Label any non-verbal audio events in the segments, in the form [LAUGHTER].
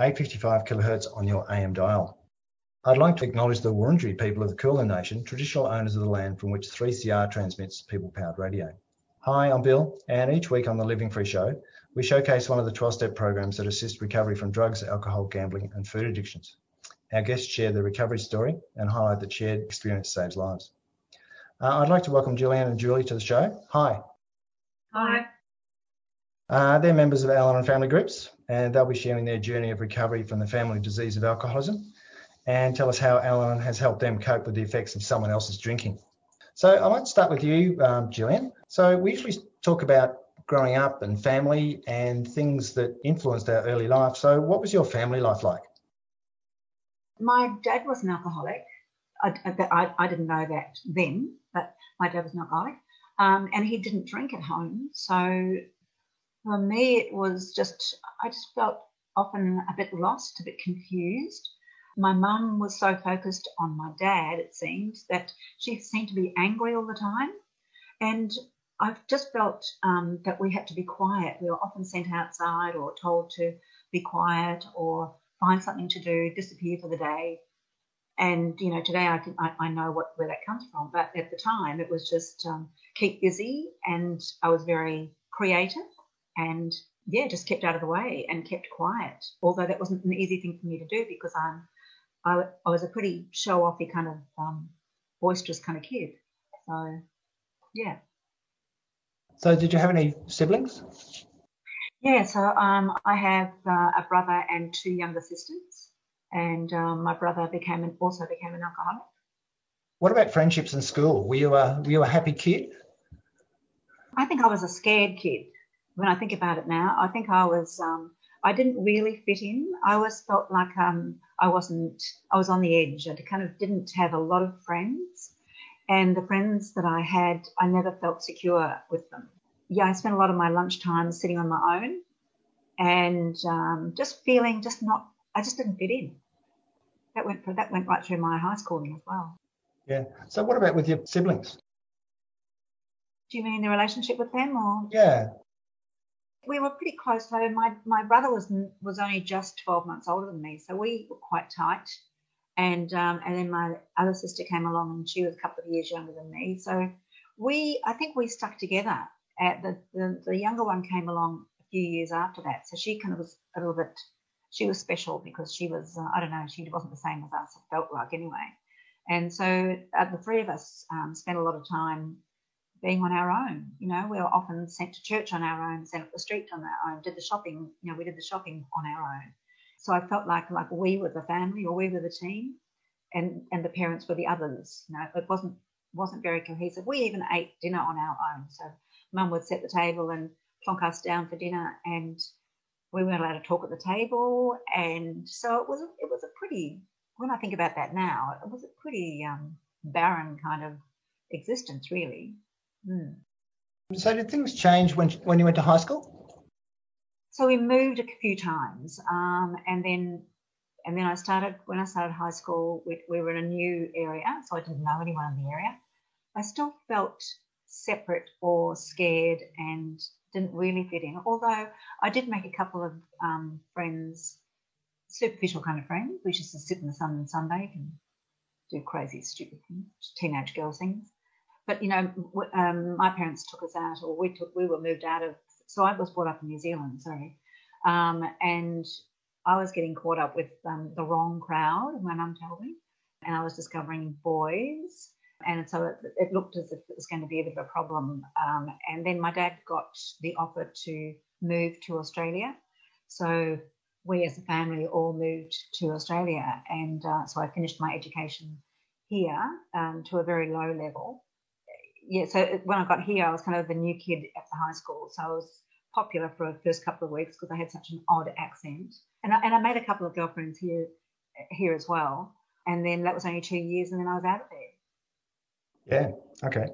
855 kilohertz on your AM dial. I'd like to acknowledge the Wurundjeri people of the Kulin Nation, traditional owners of the land from which 3CR transmits people-powered radio. Hi, I'm Bill, and each week on the Living Free Show, we showcase one of the 12-step programs that assist recovery from drugs, alcohol, gambling, and food addictions. Our guests share their recovery story and highlight that shared experience saves lives. Uh, I'd like to welcome Julianne and Julie to the show. Hi. Hi. Uh, they're members of Al Anon family groups, and they'll be sharing their journey of recovery from the family disease of alcoholism and tell us how Al Anon has helped them cope with the effects of someone else's drinking. So I might start with you, um, Gillian. So we usually talk about growing up and family and things that influenced our early life. So what was your family life like? My dad was an alcoholic. I, I, I didn't know that then, but my dad was an alcoholic. Um, and he didn't drink at home. So for me, it was just, I just felt often a bit lost, a bit confused. My mum was so focused on my dad, it seemed, that she seemed to be angry all the time. And I've just felt um, that we had to be quiet. We were often sent outside or told to be quiet or find something to do, disappear for the day. And you know, today I can I, I know what where that comes from, but at the time it was just um, keep busy, and I was very creative and yeah, just kept out of the way and kept quiet. Although that wasn't an easy thing for me to do because I'm I, I was a pretty show offy kind of um, boisterous kind of kid. So yeah. So did you have any siblings? Yeah, so um, I have uh, a brother and two younger sisters, and um, my brother became an, also became an alcoholic. What about friendships in school? Were you a were you a happy kid? I think I was a scared kid when I think about it now, I think I was um, I didn't really fit in. I always felt like um, I wasn't I was on the edge. I kind of didn't have a lot of friends, and the friends that I had, I never felt secure with them. Yeah, I spent a lot of my lunchtime sitting on my own, and um, just feeling just not. I just didn't fit in. That went that went right through my high schooling as well. Yeah. So what about with your siblings? Do you mean the relationship with them, or? Yeah we were pretty close. So my my brother was was only just 12 months older than me, so we were quite tight. And um, and then my other sister came along, and she was a couple of years younger than me. So we, I think we stuck together. At the, the the younger one came along a few years after that, so she kind of was a little bit. She was special because she was, uh, I don't know, she wasn't the same as us. It felt like anyway. And so uh, the three of us um, spent a lot of time being on our own. You know, we were often sent to church on our own, sent up the street on our own, did the shopping. You know, we did the shopping on our own. So I felt like like we were the family or we were the team, and and the parents were the others. You know, it wasn't wasn't very cohesive. We even ate dinner on our own. So mum would set the table and plonk us down for dinner, and we weren't allowed to talk at the table. And so it was it was a pretty. When I think about that now, it was a pretty um, barren kind of existence, really. Mm. So did things change when when you went to high school? So we moved a few times, um, and then and then I started when I started high school. We, we were in a new area, so I didn't know anyone in the area. I still felt separate or scared and didn't really fit in. Although I did make a couple of um, friends, superficial kind of friends, which is to sit in the sun and sunbathe and do crazy, stupid things, teenage girl things. But you know, um, my parents took us out, or we took, we were moved out of. So I was brought up in New Zealand, sorry, um, and I was getting caught up with um, the wrong crowd. My mum told me, and I was discovering boys, and so it, it, looked as if it was going to be a bit of a problem. Um, and then my dad got the offer to move to Australia, so we as a family all moved to Australia, and uh, so I finished my education here um, to a very low level yeah, so when I got here, I was kind of the new kid at the high school. So I was popular for the first couple of weeks because I had such an odd accent. And I, and I made a couple of girlfriends here here as well. And then that was only two years, and then I was out of there. Yeah. Okay.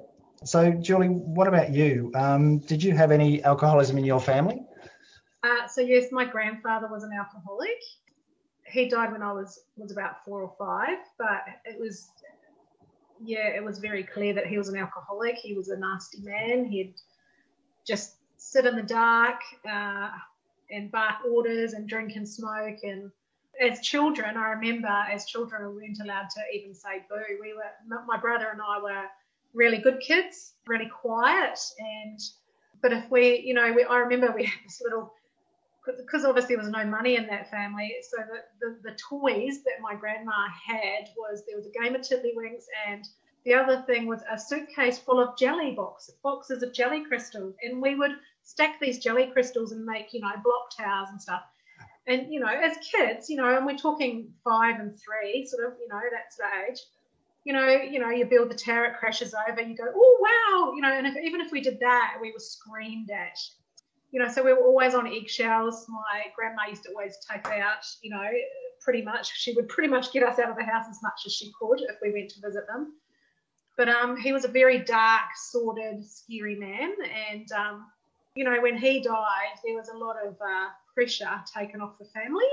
So, Julie, what about you? Um, did you have any alcoholism in your family? Uh, so yes, my grandfather was an alcoholic. He died when I was was about four or five, but it was yeah, it was very clear that he was an alcoholic. He was a nasty man. He'd just sit in the dark uh, and bark orders and drink and smoke. And as children, I remember as children, we weren't allowed to even say boo. We were, my brother and I were really good kids, really quiet. And, but if we, you know, we, I remember we had this little, because obviously there was no money in that family. So the, the, the toys that my grandma had was there was a game of tiddlywinks and the other thing was a suitcase full of jelly box, boxes of jelly crystals. And we would stack these jelly crystals and make, you know, block towers and stuff. And, you know, as kids, you know, and we're talking five and three, sort of, you know, that sort of age, you know, you know, you build the tower, it crashes over, you go, oh wow, you know, and if, even if we did that, we were screamed at. You know, so we were always on eggshells. My grandma used to always take out, you know, pretty much. She would pretty much get us out of the house as much as she could if we went to visit them. But um, he was a very dark, sordid, scary man, and um, you know, when he died, there was a lot of uh, pressure taken off the family.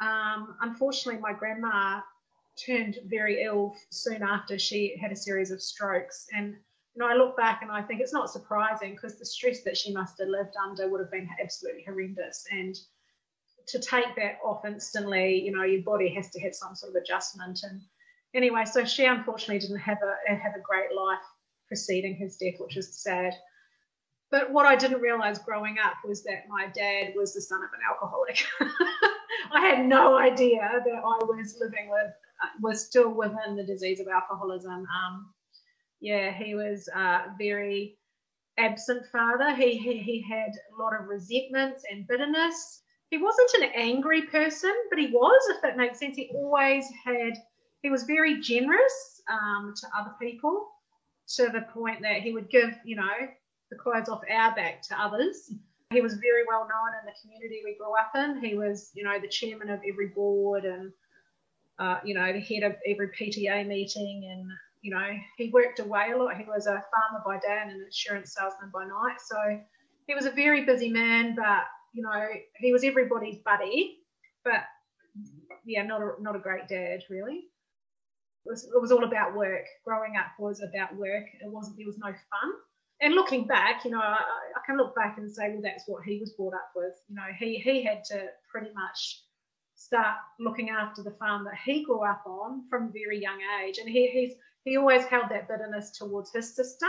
Um, unfortunately, my grandma turned very ill soon after she had a series of strokes. And you know, I look back and I think it's not surprising because the stress that she must have lived under would have been absolutely horrendous. And to take that off instantly, you know, your body has to have some sort of adjustment. And anyway, so she unfortunately didn't have a have a great life preceding his death, which is sad. But what I didn't realize growing up was that my dad was the son of an alcoholic. [LAUGHS] I had no idea that I was living with, was still within the disease of alcoholism. Um, yeah, he was a very absent father. He, he, he had a lot of resentments and bitterness. He wasn't an angry person, but he was, if that makes sense. He always had, he was very generous um, to other people to the point that he would give, you know, the clothes off our back to others. He was very well known in the community we grew up in. He was, you know, the chairman of every board and, uh, you know, the head of every PTA meeting. And, you know, he worked away a lot. He was a farmer by day and an insurance salesman by night. So he was a very busy man, but, you know, he was everybody's buddy. But, yeah, not a, not a great dad, really. It was, it was all about work. Growing up was about work. It wasn't, there was no fun and looking back, you know, I, I, can look back and say, well, that's what he was brought up with. You know, he he had to pretty much start looking after the farm that he grew up on from a very young age, and he he's he always held that bitterness towards his sister,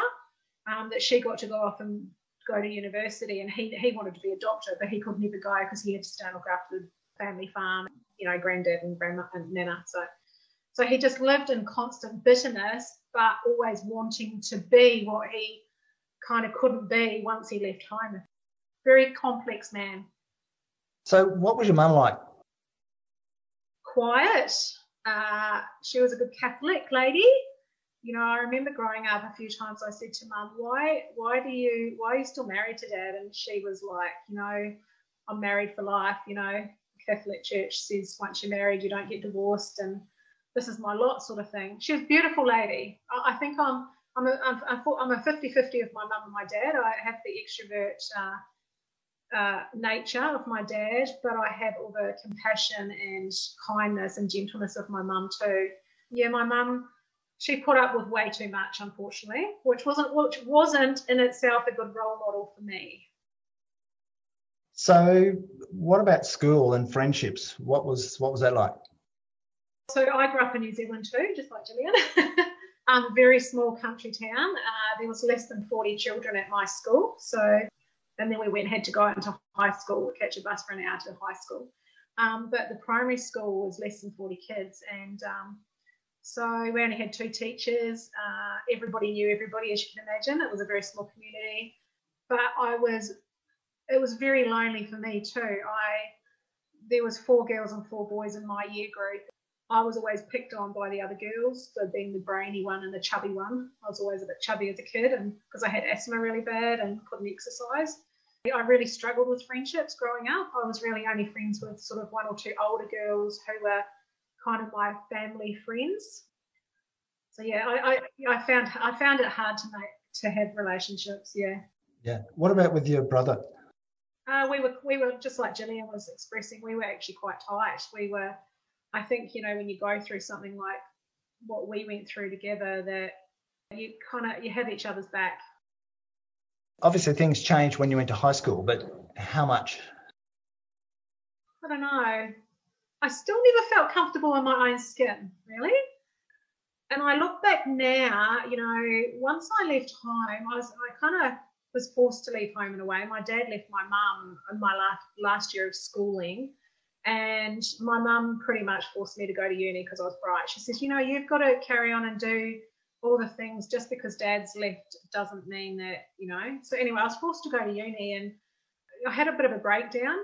um, that she got to go off and go to university, and he he wanted to be a doctor, but he could never go because he had to stay and look after the family farm, you know, granddad and grandma and nana. So so he just lived in constant bitterness, but always wanting to be what he kind of couldn't be once he left home. Very complex man. So, what was your mum like? Quiet. Uh, she was a good Catholic lady. You know, I remember growing up a few times. I said to mum, "Why, why do you, why are you still married to dad?" And she was like, "You know, I'm married for life. You know, Catholic Church says once you're married, you don't get divorced, and this is my lot, sort of thing." She was a beautiful lady. I, I think I'm I'm a, I'm, I'm a 50-50 of my mum and my dad. I have the extrovert uh, uh, nature of my dad, but I have all the compassion and kindness and gentleness of my mum too. Yeah, my mum, she put up with way too much, unfortunately, which wasn't which wasn't in itself a good role model for me. So, what about school and friendships? What was what was that like? So I grew up in New Zealand too, just like Gillian. [LAUGHS] um, very small country town. Uh, there was less than 40 children at my school. So, and then we went had to go out into high school, catch a bus for an hour to high school. Um, but the primary school was less than 40 kids, and um, so we only had two teachers. Uh, everybody knew everybody, as you can imagine. It was a very small community, but I was it was very lonely for me too. I there was four girls and four boys in my year group, I was always picked on by the other girls for being the brainy one and the chubby one. I was always a bit chubby as a kid, and because I had asthma really bad and couldn't exercise. I really struggled with friendships growing up. I was really only friends with sort of one or two older girls who were kind of my family friends. So yeah, I, I, I found I found it hard to make to have relationships. Yeah. Yeah. What about with your brother? Uh, we were we were just like Gillian was expressing. We were actually quite tight. We were, I think you know when you go through something like what we went through together, that you kind of you have each other's back. Obviously, things changed when you went to high school, but how much? I don't know. I still never felt comfortable in my own skin, really. And I look back now, you know, once I left home, I was I kind of was forced to leave home in a way. My dad left my mum in my last last year of schooling, and my mum pretty much forced me to go to uni because I was bright. She says, you know, you've got to carry on and do all the things. Just because dad's left doesn't mean that, you know. So anyway, I was forced to go to uni, and I had a bit of a breakdown,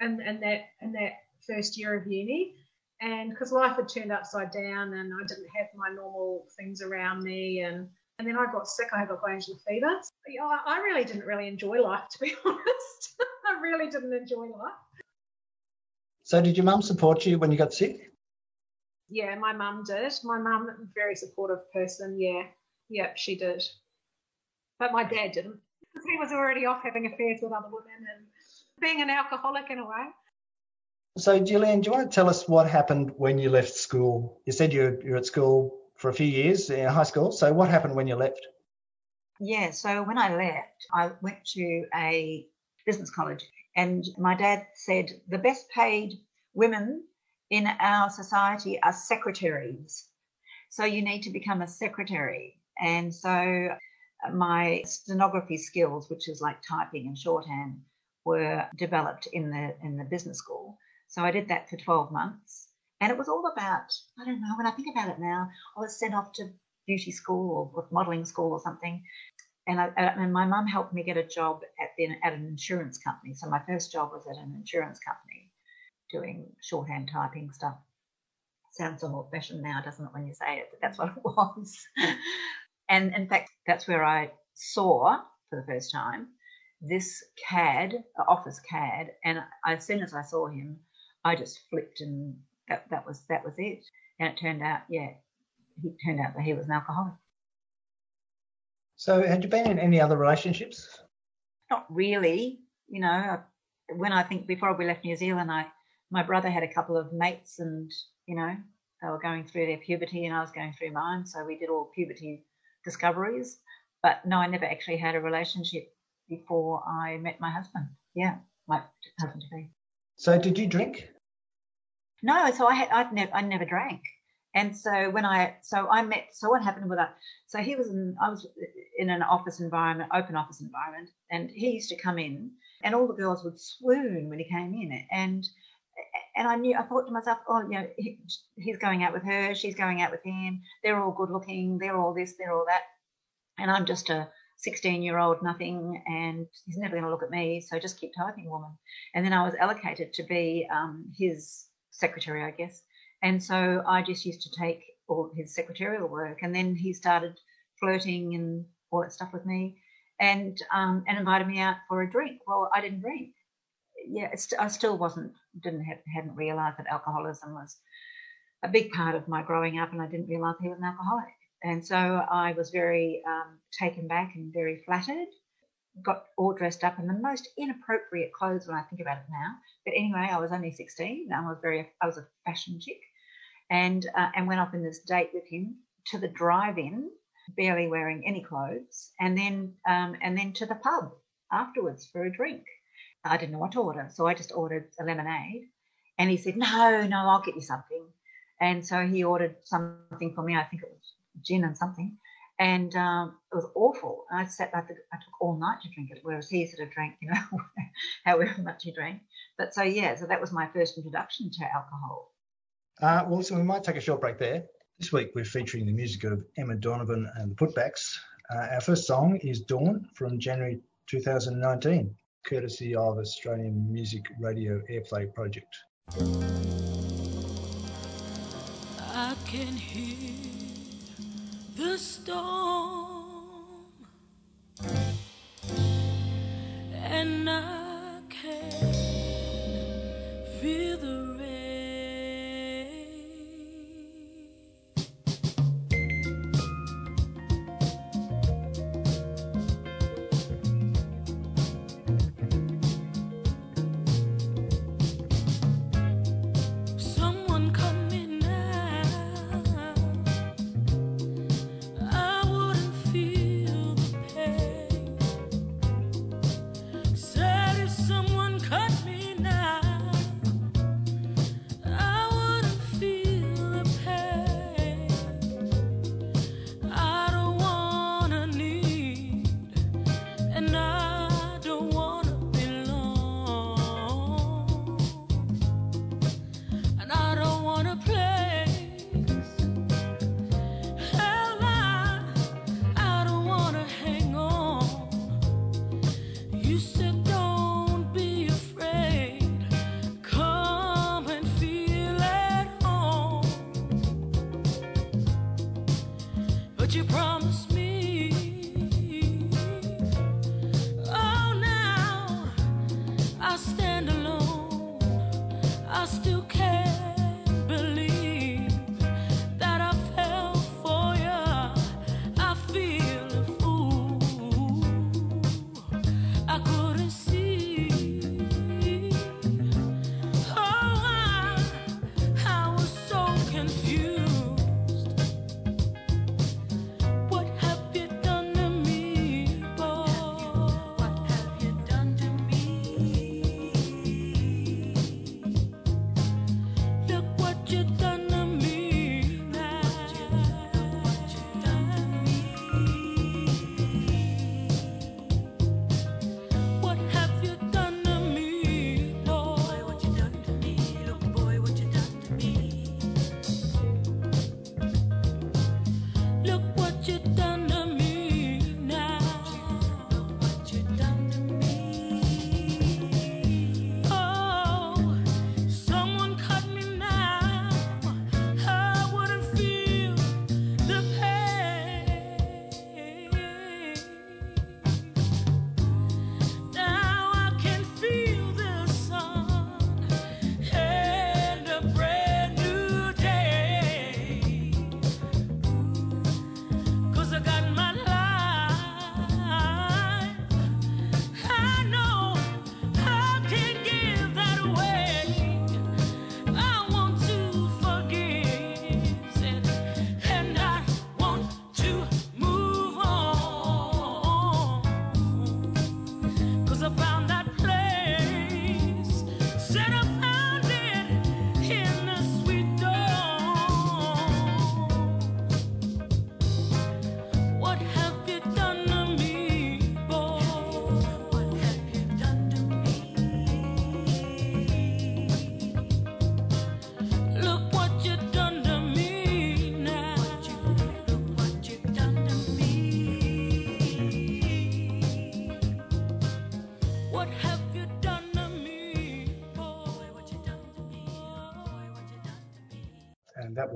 and and that and that first year of uni. And because life had turned upside down and I didn't have my normal things around me and and then I got sick. I got glandular fever. So, I really didn't really enjoy life, to be [LAUGHS] honest. I really didn't enjoy life. So, did your mum support you when you got sick? Yeah, my mum did. My mum, very supportive person. Yeah, yep, she did. But my dad didn't. He was already off having affairs with other women and being an alcoholic in a way. So, Gillian, do you want to tell us what happened when you left school? You said you're, you're at school for a few years in high school. So, what happened when you left? Yeah, so when I left, I went to a business college, and my dad said the best paid women in our society are secretaries. So, you need to become a secretary. And so, my stenography skills, which is like typing and shorthand, were developed in the in the business school. So I did that for 12 months. And it was all about, I don't know, when I think about it now, I was sent off to beauty school or modelling school or something. And, I, uh, and my mum helped me get a job at, the, at an insurance company. So my first job was at an insurance company doing shorthand typing stuff. Sounds so old fashioned now, doesn't it, when you say it? But that's what it [LAUGHS] was. and in fact, that's where I saw for the first time this CAD, Office CAD. And as soon as I saw him, I just flipped and that, that was that was it. And it turned out, yeah, he turned out that he was an alcoholic. So, had you been in any other relationships? Not really. You know, when I think before we left New Zealand, I my brother had a couple of mates, and you know, they were going through their puberty, and I was going through mine. So we did all puberty discoveries. But no, I never actually had a relationship before I met my husband. Yeah, my husband to be. So, did you drink? No, so I had I'd never I never drank. And so when I so I met so what happened with that? So he was in I was in an office environment, open office environment, and he used to come in, and all the girls would swoon when he came in, and and I knew I thought to myself, oh, you know, he, he's going out with her, she's going out with him, they're all good looking, they're all this, they're all that, and I'm just a 16 year old nothing, and he's never going to look at me, so just keep typing, woman. And then I was allocated to be um, his secretary, I guess. And so I just used to take all his secretarial work, and then he started flirting and all that stuff with me, and um, and invited me out for a drink. Well, I didn't drink. Yeah, I still wasn't didn't have, hadn't realised that alcoholism was a big part of my growing up, and I didn't realise he was an alcoholic. And so I was very um, taken back and very flattered got all dressed up in the most inappropriate clothes when I think about it now. But anyway, I was only 16 and I was very, I was a fashion chick, and uh, and went off in this date with him to the drive-in, barely wearing any clothes, and then um, and then to the pub afterwards for a drink. I didn't know what to order, so I just ordered a lemonade, and he said, "No, no, I'll get you something." And so he ordered something for me. I think it was gin and something and um, it was awful. And I sat, I, I took all night to drink it, whereas he sort of drank, you know, [LAUGHS] however much he drank. But so yeah, so that was my first introduction to alcohol. Uh, well, so we might take a short break there. This week we're featuring the music of Emma Donovan and the Putbacks. Uh, our first song is Dawn from January 2019, courtesy of Australian Music Radio Airplay Project. I can hear the storm, and I can feel the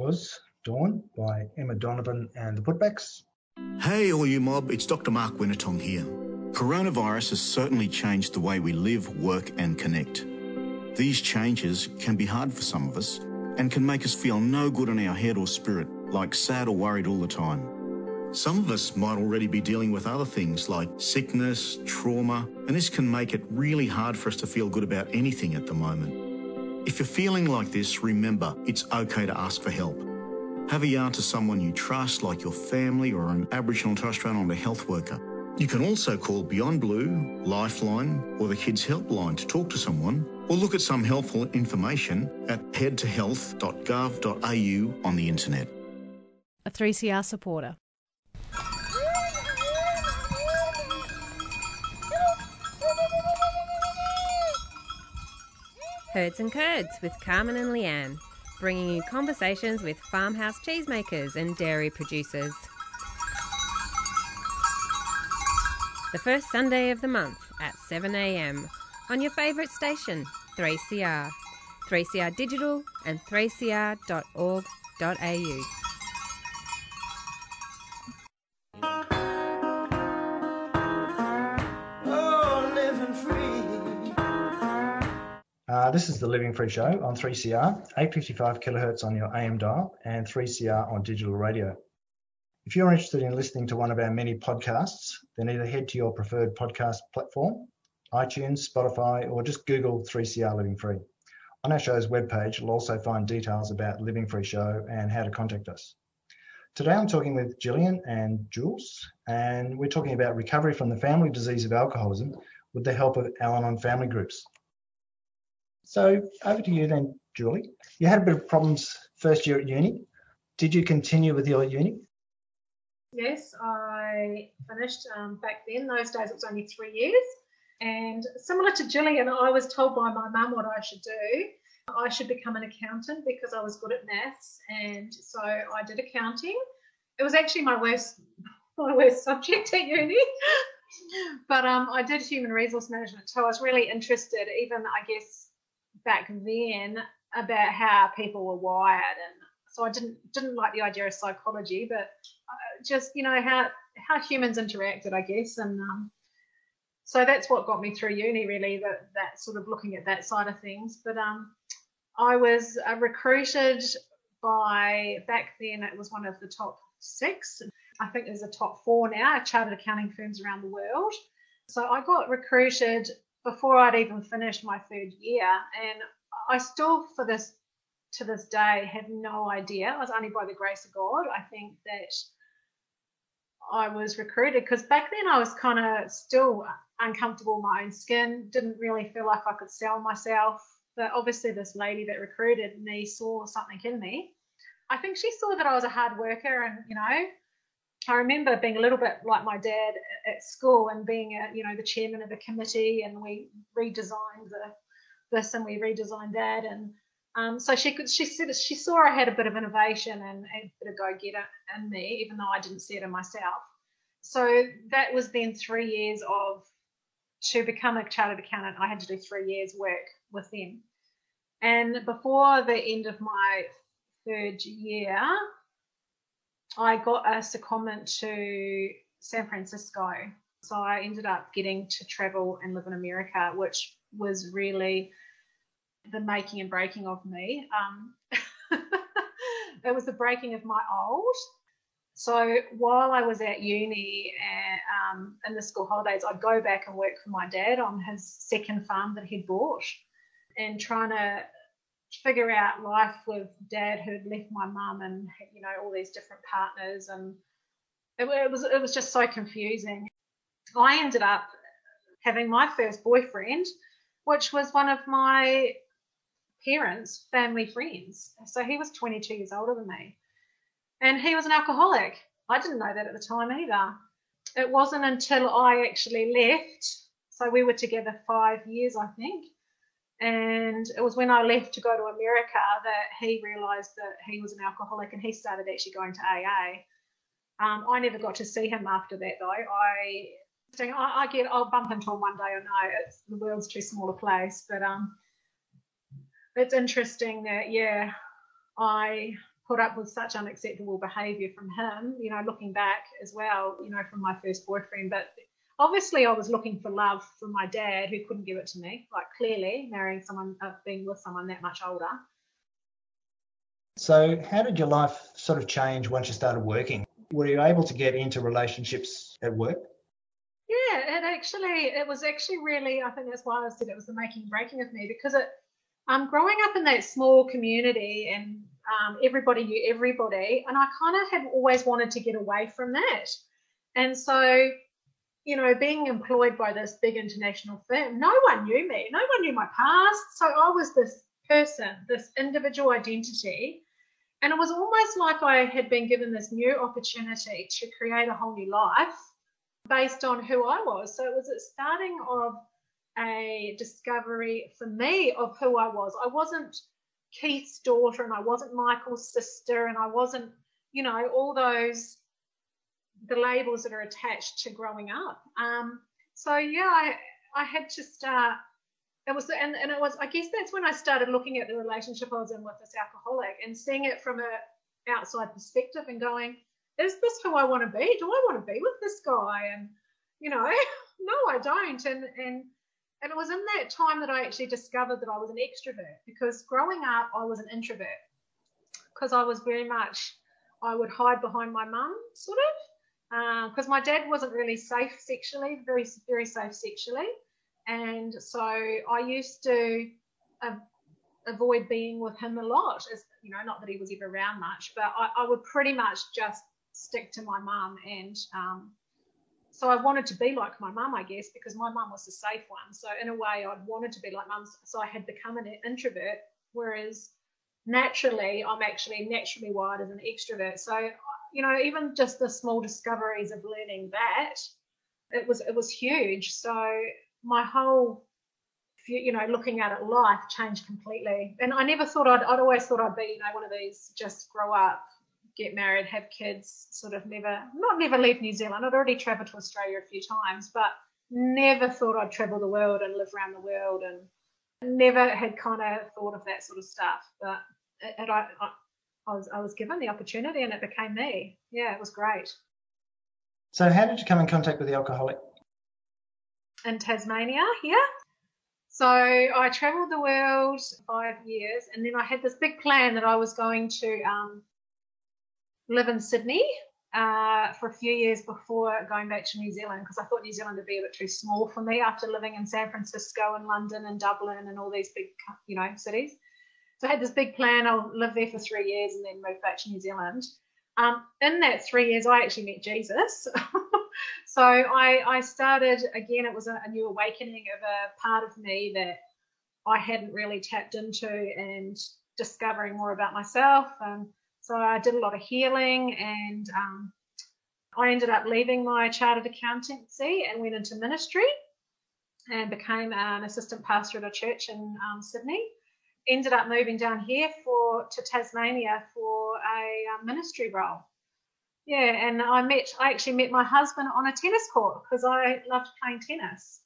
was Dawn by Emma Donovan and the Putbacks. Hey, all you mob, it's Dr. Mark Wenitong here. Coronavirus has certainly changed the way we live, work, and connect. These changes can be hard for some of us and can make us feel no good in our head or spirit, like sad or worried all the time. Some of us might already be dealing with other things like sickness, trauma, and this can make it really hard for us to feel good about anything at the moment. If you're feeling like this, remember it's okay to ask for help. Have a yarn to someone you trust, like your family or an Aboriginal Torres Strait Islander health worker. You can also call Beyond Blue, Lifeline, or the Kids Helpline to talk to someone, or look at some helpful information at headtohealth.gov.au on the internet. A 3CR supporter. Herds and Curds with Carmen and Leanne, bringing you conversations with farmhouse cheesemakers and dairy producers. The first Sunday of the month at 7am on your favourite station, 3CR, 3CR Digital and 3cr.org.au. Uh, this is the Living Free Show on 3CR, 855 kilohertz on your AM dial, and 3CR on digital radio. If you're interested in listening to one of our many podcasts, then either head to your preferred podcast platform, iTunes, Spotify, or just Google 3CR Living Free. On our show's webpage, you'll also find details about Living Free Show and how to contact us. Today I'm talking with Gillian and Jules, and we're talking about recovery from the family disease of alcoholism with the help of Al Anon family groups. So over to you then, Julie. You had a bit of problems first year at uni. Did you continue with your uni? Yes, I finished um, back then. Those days it was only three years. And similar to Gillian, I was told by my mum what I should do. I should become an accountant because I was good at maths, and so I did accounting. It was actually my worst, [LAUGHS] my worst subject at uni. [LAUGHS] but um, I did human resource management, so I was really interested, even I guess back then about how people were wired and so I didn't didn't like the idea of psychology, but uh, just you know how how humans interacted, I guess, and um, so that's what got me through uni, really. That that sort of looking at that side of things. But um, I was uh, recruited by back then it was one of the top six. I think there's a top four now, chartered accounting firms around the world. So I got recruited before I'd even finished my third year, and I still, for this to this day, have no idea. It was only by the grace of God. I think that I was recruited because back then I was kind of still uncomfortable in my own skin, didn't really feel like I could sell myself. But obviously, this lady that recruited me saw something in me. I think she saw that I was a hard worker, and you know, I remember being a little bit like my dad at school and being a, you know, the chairman of a committee, and we redesigned the this and we redesigned that, and um, so she could, she said she saw I had a bit of innovation and, and a bit of go getter in me, even though I didn't see it in myself. So that was then three years of to become a chartered accountant. I had to do three years work with them, and before the end of my third year, I got a secondment to San Francisco. So I ended up getting to travel and live in America, which was really the making and breaking of me. Um, [LAUGHS] it was the breaking of my old. So while I was at uni and, um, in the school holidays, I'd go back and work for my dad on his second farm that he'd bought and trying to figure out life with dad who'd left my mum and you know all these different partners and it, it was it was just so confusing. I ended up having my first boyfriend, which was one of my parents' family friends. So he was 22 years older than me. And he was an alcoholic. I didn't know that at the time either. It wasn't until I actually left. So we were together five years, I think. And it was when I left to go to America that he realised that he was an alcoholic and he started actually going to AA. Um, I never got to see him after that though. I I, get I'll bump into him one day. I know it's the world's too small a place, but um, it's interesting that yeah, I put up with such unacceptable behaviour from him. You know, looking back as well, you know, from my first boyfriend. But obviously, I was looking for love from my dad, who couldn't give it to me. Like clearly, marrying someone, uh, being with someone that much older. So, how did your life sort of change once you started working? Were you able to get into relationships at work? Yeah, it actually, it was actually really, I think that's why I said it was the making and breaking of me because it, um, growing up in that small community and um, everybody knew everybody, and I kind of had always wanted to get away from that. And so, you know, being employed by this big international firm, no one knew me, no one knew my past. So I was this person, this individual identity. And it was almost like I had been given this new opportunity to create a whole new life based on who I was. So it was a starting of a discovery for me of who I was. I wasn't Keith's daughter and I wasn't Michael's sister and I wasn't, you know, all those the labels that are attached to growing up. Um, so yeah, I I had to start. It was and, and it was I guess that's when I started looking at the relationship I was in with this alcoholic and seeing it from a outside perspective and going, is this who I want to be? Do I want to be with this guy? And you know, [LAUGHS] no, I don't. And and and it was in that time that I actually discovered that I was an extrovert because growing up, I was an introvert because I was very much, I would hide behind my mum, sort of, because uh, my dad wasn't really safe sexually, very, very safe sexually. And so I used to uh, avoid being with him a lot, as you know, not that he was ever around much, but I, I would pretty much just stick to my mum and um, so I wanted to be like my mum, I guess, because my mum was the safe one. So in a way, I'd wanted to be like mum. So I had become an introvert, whereas naturally, I'm actually naturally wired as an extrovert. So you know, even just the small discoveries of learning that, it was it was huge. So my whole you know, looking at it, life changed completely. And I never thought I'd, I'd always thought I'd be, you know, one of these just grow up, get married, have kids, sort of never, not never leave New Zealand. I'd already travelled to Australia a few times, but never thought I'd travel the world and live around the world and never had kind of thought of that sort of stuff. But it, it, I, I, was, I was given the opportunity and it became me. Yeah, it was great. So, how did you come in contact with the alcoholic? In Tasmania, here. So I travelled the world five years, and then I had this big plan that I was going to um, live in Sydney uh, for a few years before going back to New Zealand because I thought New Zealand would be a bit too small for me after living in San Francisco and London and Dublin and all these big, you know, cities. So I had this big plan. I'll live there for three years and then move back to New Zealand. Um, in that three years, I actually met Jesus. [LAUGHS] so I, I started again. It was a, a new awakening of a part of me that I hadn't really tapped into and discovering more about myself. And so I did a lot of healing and um, I ended up leaving my chartered accountancy and went into ministry and became an assistant pastor at a church in um, Sydney ended up moving down here for to Tasmania for a um, ministry role. Yeah, and I met I actually met my husband on a tennis court because I loved playing tennis.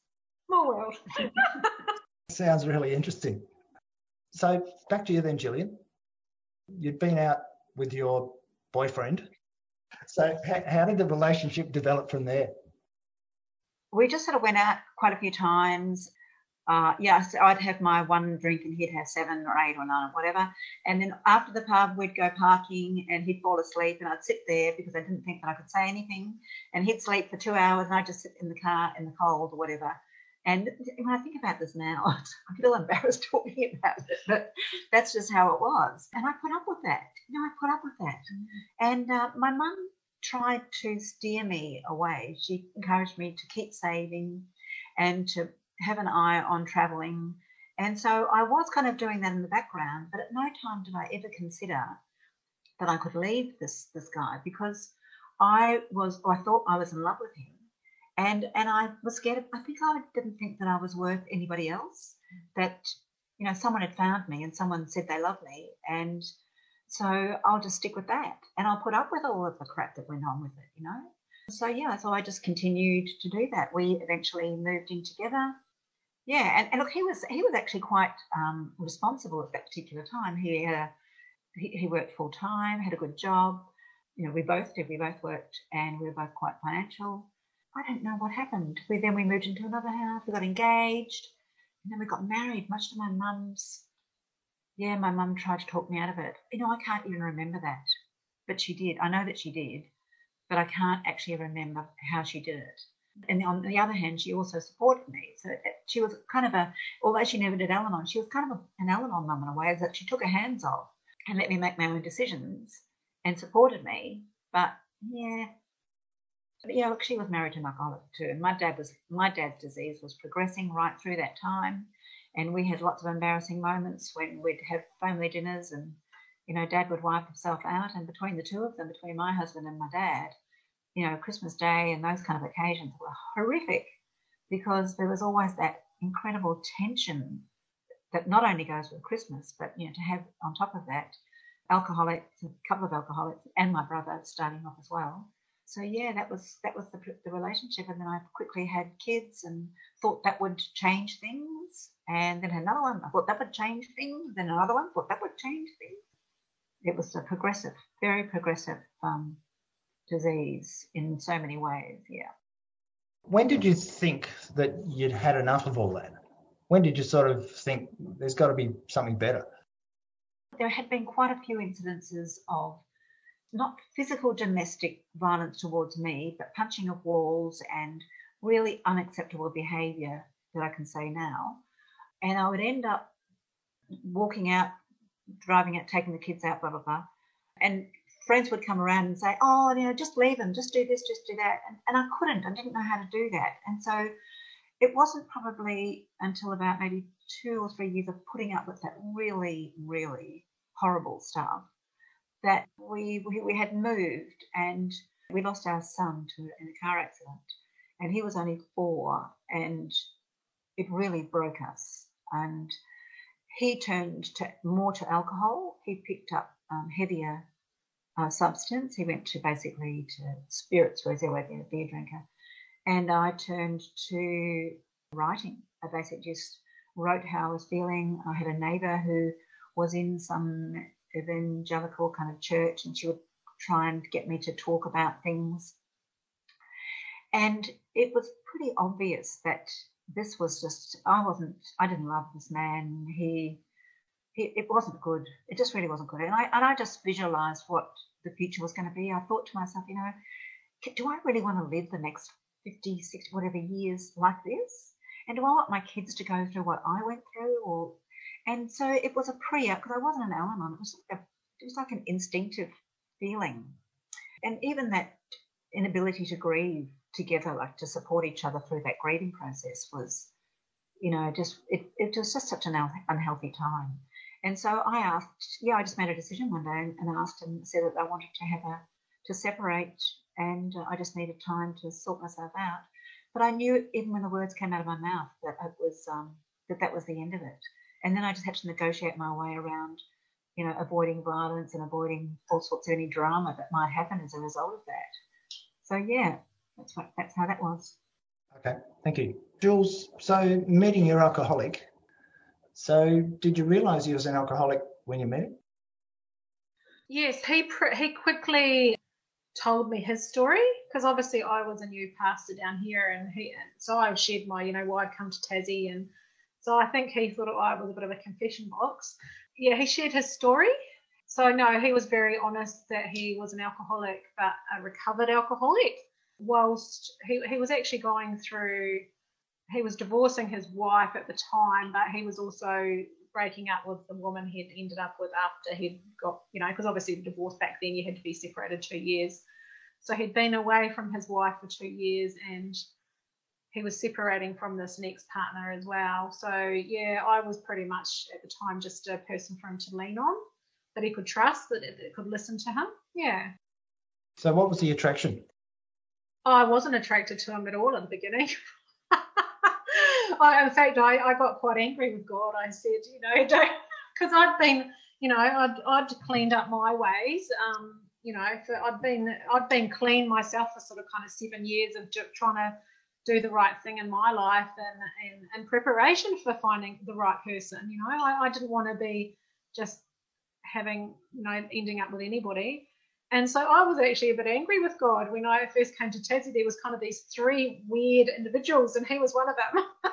Small world. [LAUGHS] Sounds really interesting. So back to you then, Gillian. You'd been out with your boyfriend. So how, how did the relationship develop from there? We just sort of went out quite a few times uh, yeah, so I'd have my one drink and he'd have seven or eight or nine or whatever. And then after the pub, we'd go parking and he'd fall asleep and I'd sit there because I didn't think that I could say anything. And he'd sleep for two hours and I'd just sit in the car in the cold or whatever. And when I think about this now, [LAUGHS] I feel embarrassed talking about it, but that's just how it was. And I put up with that. You know, I put up with that. And uh, my mum tried to steer me away. She encouraged me to keep saving and to have an eye on traveling. And so I was kind of doing that in the background, but at no time did I ever consider that I could leave this this guy because I was I thought I was in love with him. And and I was scared I think I didn't think that I was worth anybody else. That, you know, someone had found me and someone said they love me and so I'll just stick with that. And I'll put up with all of the crap that went on with it, you know. So yeah, so I just continued to do that. We eventually moved in together yeah, and, and look, he was he was actually quite um, responsible at that particular time. He had a, he, he worked full time, had a good job. You know, we both did. We both worked, and we were both quite financial. I don't know what happened. We then we moved into another house. We got engaged, and then we got married. Much to my mum's. Yeah, my mum tried to talk me out of it. You know, I can't even remember that, but she did. I know that she did, but I can't actually remember how she did it. And on the other hand, she also supported me. So uh, she was kind of a, although she never did Al Anon, she was kind of an Al Anon mum in a way, that she took her hands off and let me make my own decisions and supported me. But yeah, yeah, look, she was married to an alcoholic too. And my dad was, my dad's disease was progressing right through that time. And we had lots of embarrassing moments when we'd have family dinners and, you know, dad would wipe himself out. And between the two of them, between my husband and my dad, you know, Christmas Day and those kind of occasions were horrific because there was always that incredible tension that not only goes with Christmas, but you know, to have on top of that alcoholics, a couple of alcoholics, and my brother starting off as well. So yeah, that was that was the, the relationship, and then I quickly had kids and thought that would change things, and then another one. I thought that would change things, then another one thought that would change things. It was a progressive, very progressive um, disease in so many ways. Yeah. When did you think that you'd had enough of all that? When did you sort of think there's got to be something better? There had been quite a few incidences of not physical domestic violence towards me, but punching of walls and really unacceptable behaviour that I can say now. And I would end up walking out, driving out, taking the kids out, blah, blah, blah. And friends would come around and say, "Oh, you know, just leave them, just do this, just do that," and, and I couldn't. I didn't know how to do that, and so it wasn't probably until about maybe two or three years of putting up with that really, really horrible stuff that we we, we had moved and we lost our son to in a car accident, and he was only four, and it really broke us. And he turned to more to alcohol. He picked up um, heavier uh, substance. He went to basically to spirits, whereas he was a beer drinker. And I turned to writing. I basically just wrote how I was feeling. I had a neighbour who was in some evangelical kind of church, and she would try and get me to talk about things. And it was pretty obvious that this was just, I wasn't, I didn't love this man. He, he it wasn't good. It just really wasn't good. And I, and I just visualized what the future was going to be. I thought to myself, you know, do I really want to live the next 50, 60, whatever years like this? And do I want my kids to go through what I went through? Or, and so it was a prayer because I wasn't an Al-Anon. It was like a, it was like an instinctive feeling, and even that inability to grieve together, like to support each other through that grieving process, was, you know, just it, it was just such an unhealthy time. And so I asked, yeah, I just made a decision one day and asked and said that I wanted to have a to separate, and I just needed time to sort myself out. But I knew even when the words came out of my mouth that it was um, that that was the end of it. And then I just had to negotiate my way around, you know, avoiding violence and avoiding all sorts of any drama that might happen as a result of that. So yeah, that's what that's how that was. Okay, thank you, Jules. So meeting your alcoholic. So did you realise he was an alcoholic when you met him? Yes, he he quickly told me his story because obviously I was a new pastor down here, and he so I shared my you know why I'd come to Tassie, and so I think he thought I was a bit of a confession box. Yeah, he shared his story. So no, he was very honest that he was an alcoholic, but a recovered alcoholic. Whilst he he was actually going through, he was divorcing his wife at the time, but he was also breaking up with the woman he'd ended up with after he'd got, you know, because obviously the divorce back then you had to be separated two years. So he'd been away from his wife for two years and he was separating from this next partner as well. So yeah, I was pretty much at the time just a person for him to lean on, that he could trust, that it, could listen to him. Yeah. So what was the attraction? I wasn't attracted to him at all at the beginning. [LAUGHS] I, in fact, I, I got quite angry with God. I said, you know, [LAUGHS] don't, because I'd been, you know, I'd, I'd cleaned up my ways. Um, you know, for, I'd been, I'd been clean myself for sort of kind of seven years of trying to do the right thing in my life and, and, and preparation for finding the right person. You know, I, I didn't want to be just having, you know, ending up with anybody. And so I was actually a bit angry with God when I first came to Tassie. There was kind of these three weird individuals, and he was one of them. [LAUGHS]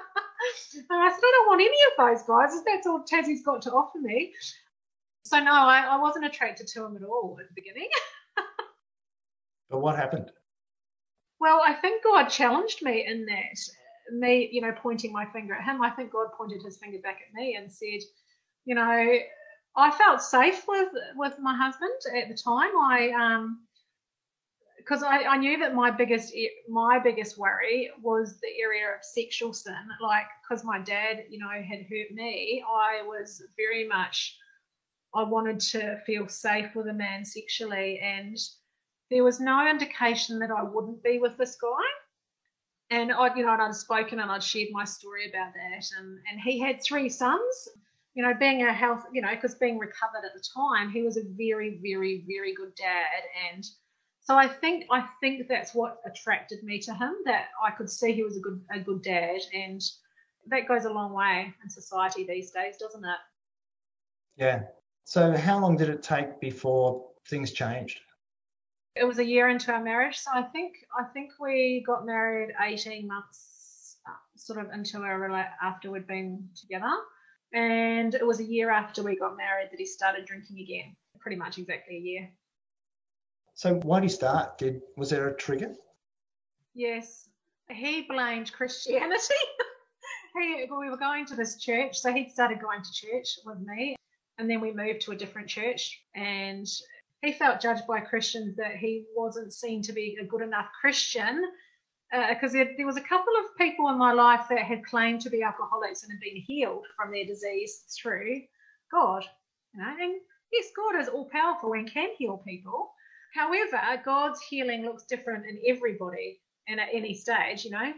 and I said, I don't want any of those guys. That's all Tassie's got to offer me. So no, I, I wasn't attracted to him at all at the beginning. [LAUGHS] but what happened? Well, I think God challenged me in that. Me, you know, pointing my finger at him. I think God pointed his finger back at me and said, you know, I felt safe with with my husband at the time. I um because I, I knew that my biggest my biggest worry was the area of sexual sin. Like because my dad, you know, had hurt me, I was very much I wanted to feel safe with a man sexually, and there was no indication that I wouldn't be with this guy. And I, you know, and I'd spoken and I'd shared my story about that, and and he had three sons you know, being a health, you know, because being recovered at the time, he was a very, very, very good dad. And so I think I think that's what attracted me to him, that I could see he was a good a good dad. And that goes a long way in society these days, doesn't it? Yeah. So how long did it take before things changed? It was a year into our marriage. So I think I think we got married 18 months uh, sort of into our after we'd been together. And it was a year after we got married that he started drinking again, pretty much exactly a year. So why did he start? Did was there a trigger? Yes, he blamed Christianity. [LAUGHS] he, we were going to this church, so he started going to church with me, and then we moved to a different church, and he felt judged by Christians that he wasn't seen to be a good enough Christian because uh, there was a couple of people in my life that had claimed to be alcoholics and had been healed from their disease through God. You know, and yes, God is all powerful and can heal people. However, God's healing looks different in everybody and at any stage, you know.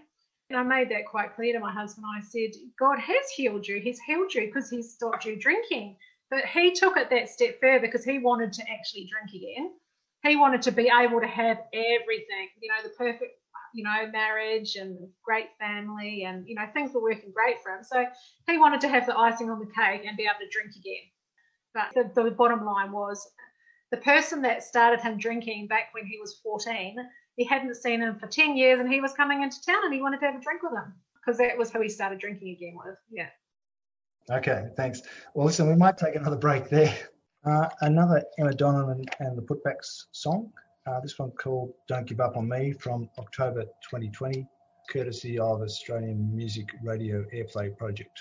And I made that quite clear to my husband. I said, God has healed you. He's healed you because he's stopped you drinking. But he took it that step further because he wanted to actually drink again. He wanted to be able to have everything, you know, the perfect you know, marriage and great family and, you know, things were working great for him. So he wanted to have the icing on the cake and be able to drink again. But the, the bottom line was the person that started him drinking back when he was 14 he hadn't seen him for 10 years and he was coming into town and he wanted to have a drink with him because that was who he started drinking again with. Yeah. Okay, thanks. Well, listen, we might take another break there. Uh, another Emma Donovan and the Putbacks song. Uh, this one called Don't Give Up on Me from October 2020, courtesy of Australian Music Radio Airplay Project.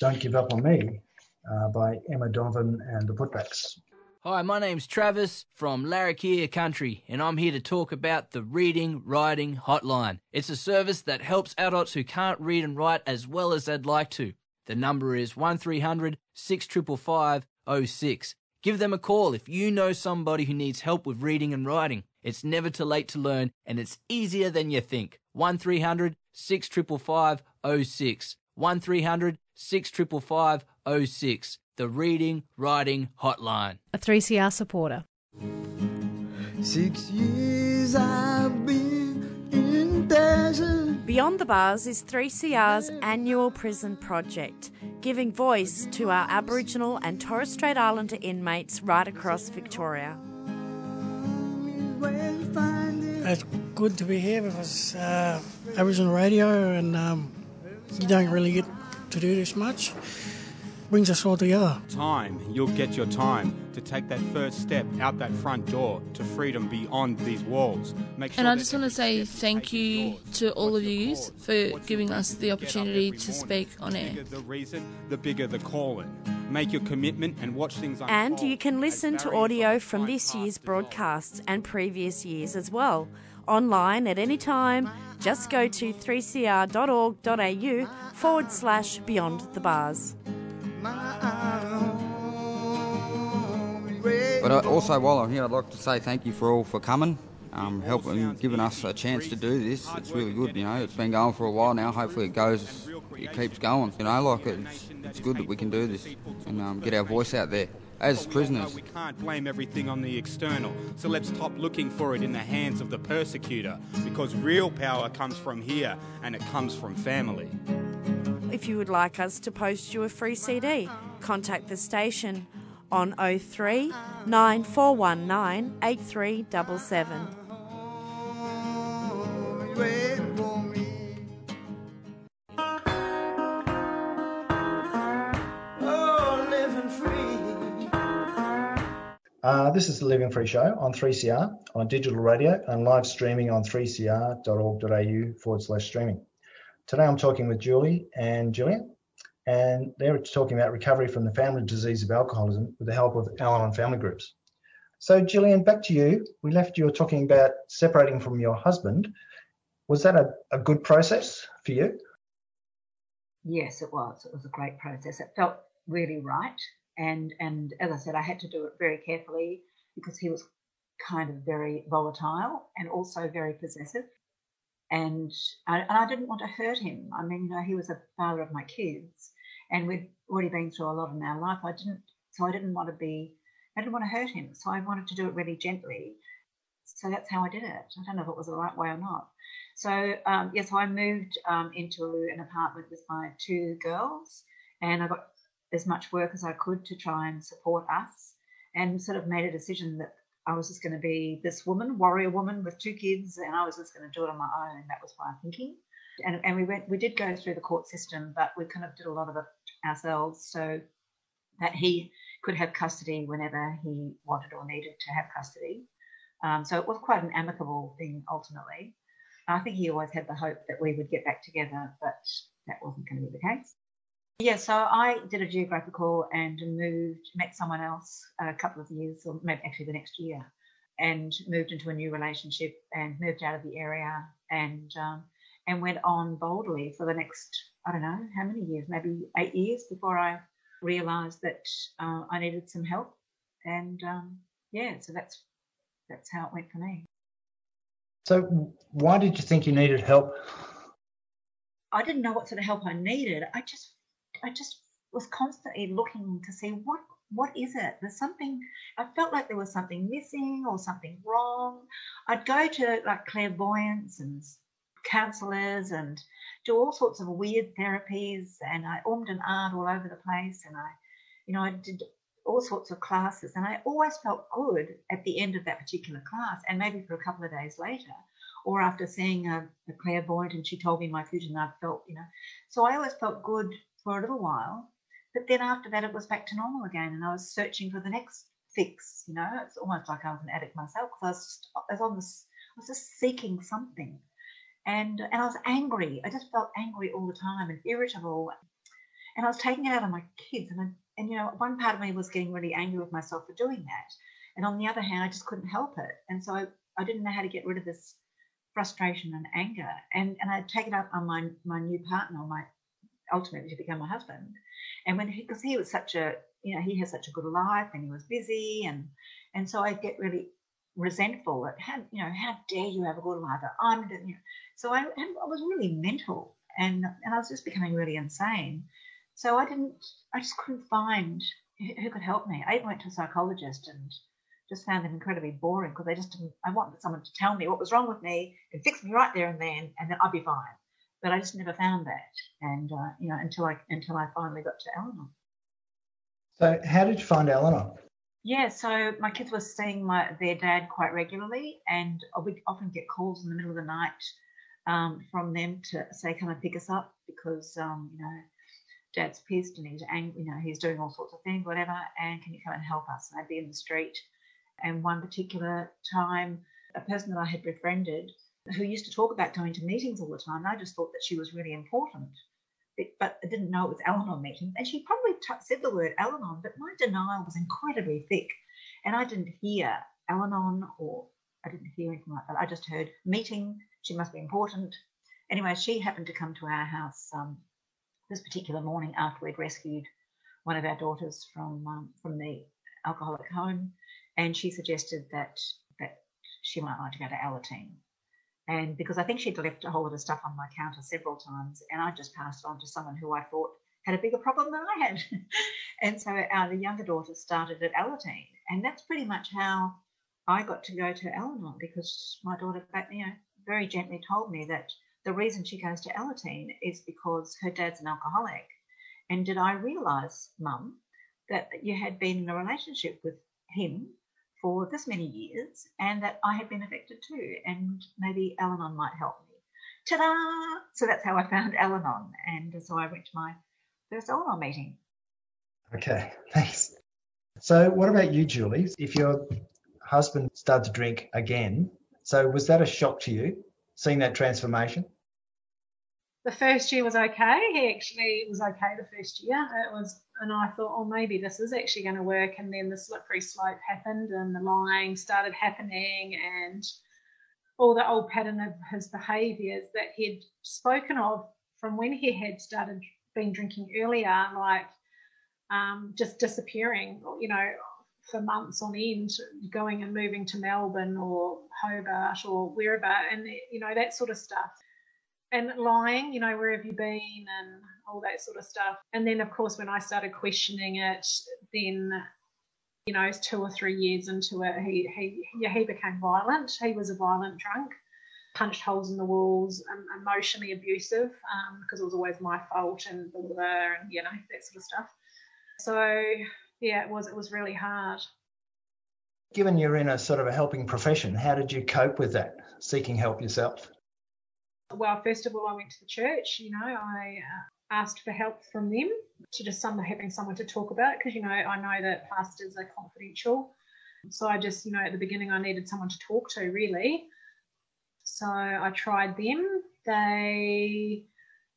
Don't Give Up on Me uh, by Emma Donovan and the Putbacks. Hi, my name's Travis from Larrakia Country, and I'm here to talk about the Reading Writing Hotline. It's a service that helps adults who can't read and write as well as they'd like to. The number is 1300 655 06. Give them a call if you know somebody who needs help with reading and writing. It's never too late to learn, and it's easier than you think. 1300 655 06. 1300 655 06, the Reading Writing Hotline. A 3CR supporter. Six years I've been in desert. Beyond the Bars is 3CR's annual prison project, giving voice to our Aboriginal and Torres Strait Islander inmates right across Victoria. It's good to be here because uh, Aboriginal radio and um, you don't really get to do this much brings us all together. Time, you'll get your time to take that first step out that front door to freedom beyond these walls. Make sure And I just want to say thank you to all of you for giving us the opportunity to speak on the air. bigger the reason, the bigger the calling. Make your commitment and watch things unfold. And you can listen to audio from this year's broadcasts and previous years as well. Online at any time, just go to 3cr.org.au forward slash beyond the bars. But uh, also, while I'm here, I'd like to say thank you for all for coming, um, helping, giving us a chance to do this. It's really good, you know. It's been going for a while now. Hopefully, it goes, it keeps going. You know, like it's, it's good that we can do this and um, get our voice out there as prisoners. We can't blame everything on the external, so let's stop looking for it in the hands of the persecutor because real power comes from here and it comes from family. If you would like us to post you a free CD, contact the station on 03 9419 8377. Uh, this is the Living Free Show on 3CR on digital radio and live streaming on 3cr.org.au forward slash streaming. Today I'm talking with Julie and Gillian, and they're talking about recovery from the family disease of alcoholism with the help of Al Anon family groups. So, Gillian, back to you. We left you talking about separating from your husband. Was that a, a good process for you? Yes, it was. It was a great process. It felt really right, and and as I said, I had to do it very carefully because he was kind of very volatile and also very possessive, and I, and I didn't want to hurt him. I mean, you know, he was a father of my kids, and we'd already been through a lot in our life. I didn't, so I didn't want to be, I didn't want to hurt him. So I wanted to do it really gently. So that's how I did it. I don't know if it was the right way or not. So um, yes, I moved um, into an apartment with my two girls, and I got as much work as I could to try and support us, and sort of made a decision that I was just going to be this woman, warrior woman with two kids, and I was just going to do it on my own. That was my thinking. And, and we went, we did go through the court system, but we kind of did a lot of it ourselves, so that he could have custody whenever he wanted or needed to have custody. Um, so it was quite an amicable thing ultimately. I think he always had the hope that we would get back together, but that wasn't going to be the case. Yeah, so I did a geographical and moved, met someone else a couple of years, or maybe actually the next year, and moved into a new relationship and moved out of the area and um, and went on boldly for the next I don't know how many years, maybe eight years before I realised that uh, I needed some help, and um, yeah, so that's that's how it went for me. So, why did you think you needed help? I didn't know what sort of help I needed. I just I just was constantly looking to see what what is it? There's something I felt like there was something missing or something wrong. I'd go to like clairvoyants and counselors and do all sorts of weird therapies and I ummed and ahed all over the place and I you know I did all sorts of classes and I always felt good at the end of that particular class and maybe for a couple of days later or after seeing a, a clairvoyant and she told me my future and I felt you know so I always felt good for a little while but then after that it was back to normal again and I was searching for the next fix you know? It's almost like I was an addict myself because I was, just, I was on this I was just seeking something. And and I was angry. I just felt angry all the time and irritable. And I was taking it out on my kids and I, and you know one part of me was getting really angry with myself for doing that. And on the other hand I just couldn't help it. And so I, I didn't know how to get rid of this frustration and anger. And and I'd take it up on my my new partner my ultimately to become my husband and when he, because he, was such a you know he has such a good life and he was busy and and so I'd get really resentful at how you know how dare you have a good life I'm you know, so I, I was really mental and and I was just becoming really insane so I didn't, I just couldn't find who could help me. I even went to a psychologist and just found them incredibly boring because I just didn't, I wanted someone to tell me what was wrong with me and fix me right there and then, and then I'd be fine. But I just never found that. And, uh, you know, until I, until I finally got to Al-Anon. So, how did you find Al-Anon? Yeah, so my kids were seeing my their dad quite regularly, and we'd often get calls in the middle of the night um, from them to say, "Come and pick us up," because um, you know Dad's pissed and he's angry, you know, he's doing all sorts of things, whatever, and can you come and help us? And I'd be in the street. And one particular time, a person that I had befriended who used to talk about going to meetings all the time, And I just thought that she was really important. But I didn't know it was Al Anon meetings. And she probably t- said the word Al but my denial was incredibly thick. And I didn't hear Al or I didn't hear anything like that. I just heard meeting, she must be important. Anyway, she happened to come to our house um, this particular morning after we'd rescued one of our daughters from um, from the alcoholic home, and she suggested that that she might like to go to Alateen. And because I think she'd left a whole lot of stuff on my counter several times, and I just passed it on to someone who I thought had a bigger problem than I had. [LAUGHS] and so our the younger daughter started at Alateen, and that's pretty much how I got to go to Al-Anon because my daughter, you know, very gently told me that the reason she goes to Alateen is because her dad's an alcoholic. And did I realise, Mum, that you had been in a relationship with him for this many years and that I had been affected too, and maybe Al Anon might help me. Ta da! So that's how I found Al Anon, and so I went to my first Al Anon meeting. Okay, [LAUGHS] thanks. So, what about you, Julie? If your husband started to drink again, so was that a shock to you, seeing that transformation? the first year was okay. He actually was okay the first year. It was, and I thought, oh, maybe this is actually going to work. And then the slippery slope happened, and the lying started happening, and all the old pattern of his behaviours that he'd spoken of from when he had started been drinking earlier, like um, just disappearing, you know, for months on end, going and moving to Melbourne or Hobart or wherever, and you know that sort of stuff and lying, you know, where have you been and all that sort of stuff. And then, of course, when I started questioning it, then, you know, two or three years into it, he, he, yeah, he became violent. He was a violent drunk, punched holes in the walls, um, emotionally abusive um, because it was always my fault and blah, blah, blah, and, you know, that sort of stuff. So, yeah, it was, it was really hard. Given you're in a sort of a helping profession, how did you cope with that, seeking help yourself? Well, first of all, I went to the church. You know, I uh, asked for help from them to just having someone to talk about because you know I know that pastors are confidential. So I just, you know, at the beginning I needed someone to talk to really. So I tried them. They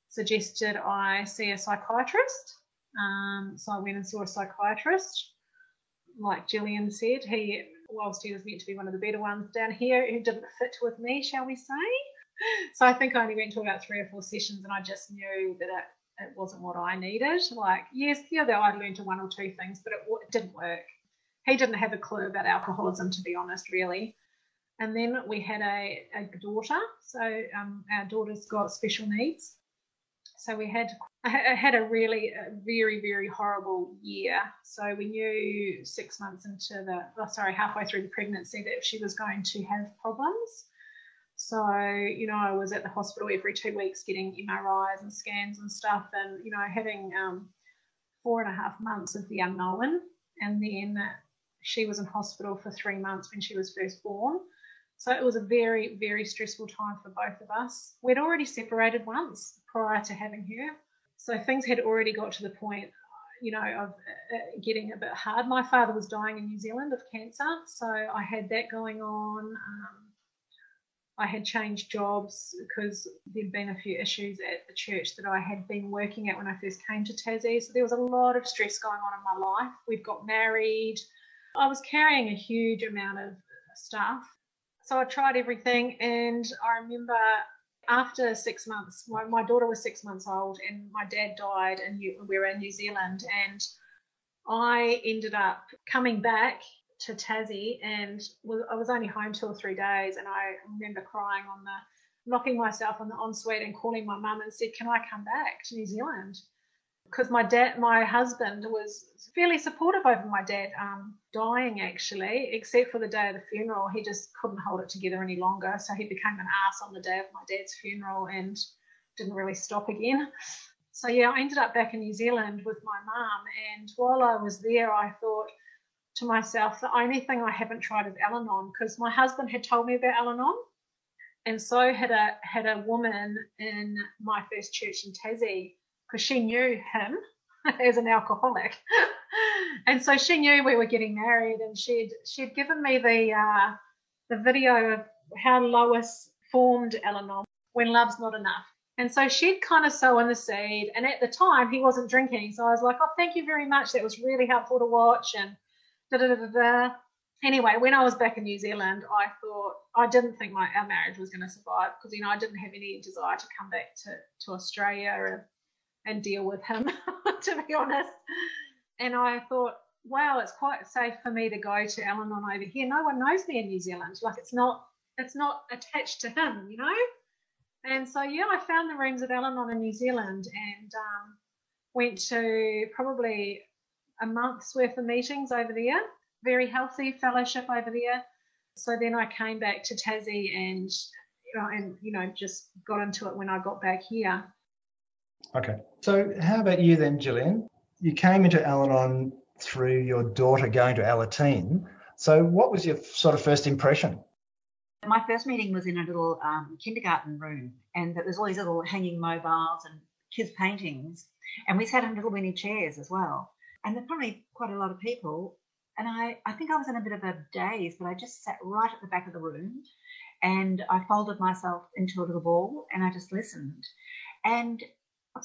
suggested I see a psychiatrist. Um, so I went and saw a psychiatrist. Like Gillian said, he, whilst he was meant to be one of the better ones down here, who didn't fit with me, shall we say [LAUGHS] so I think I only went to about three or four sessions, and I just knew that it, it wasn't what I needed. Like, yes, yeah, though I'd learned one or two things, but it, it didn't work. He didn't have a clue about alcoholism, to be honest, really. And then we had a, a daughter. So um, our daughter's got special needs. So we had I had a really a very very horrible year. So we knew six months into the oh, sorry halfway through the pregnancy that she was going to have problems. So, you know, I was at the hospital every two weeks getting MRIs and scans and stuff, and, you know, having um, four and a half months of the unknown. And then she was in hospital for three months when she was first born. So it was a very, very stressful time for both of us. We'd already separated once prior to having her. So things had already got to the point, you know, of uh, getting a bit hard. My father was dying in New Zealand of cancer. So I had that going on. Um, I had changed jobs because there'd been a few issues at the church that I had been working at when I first came to Tassie. So there was a lot of stress going on in my life. We'd got married. I was carrying a huge amount of stuff. So I tried everything. And I remember after six months, my, my daughter was six months old and my dad died, and we were in New Zealand. And I ended up coming back to Tassie and I was only home two or three days. And I remember crying on the, knocking myself on the ensuite and calling my mum and said, Can I come back to New Zealand? Because my dad, my husband was fairly supportive over my dad um, dying actually, except for the day of the funeral. He just couldn't hold it together any longer. So he became an ass on the day of my dad's funeral and didn't really stop again. So yeah, I ended up back in New Zealand with my mum. And while I was there, I thought, to myself, the only thing I haven't tried is Al-Anon because my husband had told me about Al-Anon, and so had a had a woman in my first church in Tassie because she knew him [LAUGHS] as an alcoholic. [LAUGHS] and so she knew we were getting married and she'd she'd given me the uh, the video of how Lois formed Al-Anon when love's not enough. And so she'd kind of sown the seed. And at the time, he wasn't drinking. So I was like, oh, thank you very much. That was really helpful to watch. And da da da. Anyway, when I was back in New Zealand, I thought, I didn't think my our marriage was going to survive because, you know, I didn't have any desire to come back to, to Australia and, and deal with him, [LAUGHS] to be honest. And I thought, wow, it's quite safe for me to go to Al-Anon over here. No one knows me in New Zealand. Like it's not, it's not attached to him, you know? And so, yeah, I found the rooms of Al-Anon in New Zealand and um, went to probably a month's worth of meetings over there. Very healthy fellowship over there. So then I came back to Tassie and you know, and you know, just got into it when I got back here. Okay. So how about you then, Gillian? You came into Al-Anon through your daughter going to Alateen. So what was your sort of first impression? My first meeting was in a little um, kindergarten room, and there was all these little hanging mobiles and kids' paintings, and we sat in little mini chairs as well. And there probably quite a lot of people, and I, I think I was in a bit of a daze, but I just sat right at the back of the room, and I folded myself into a little ball, and I just listened. And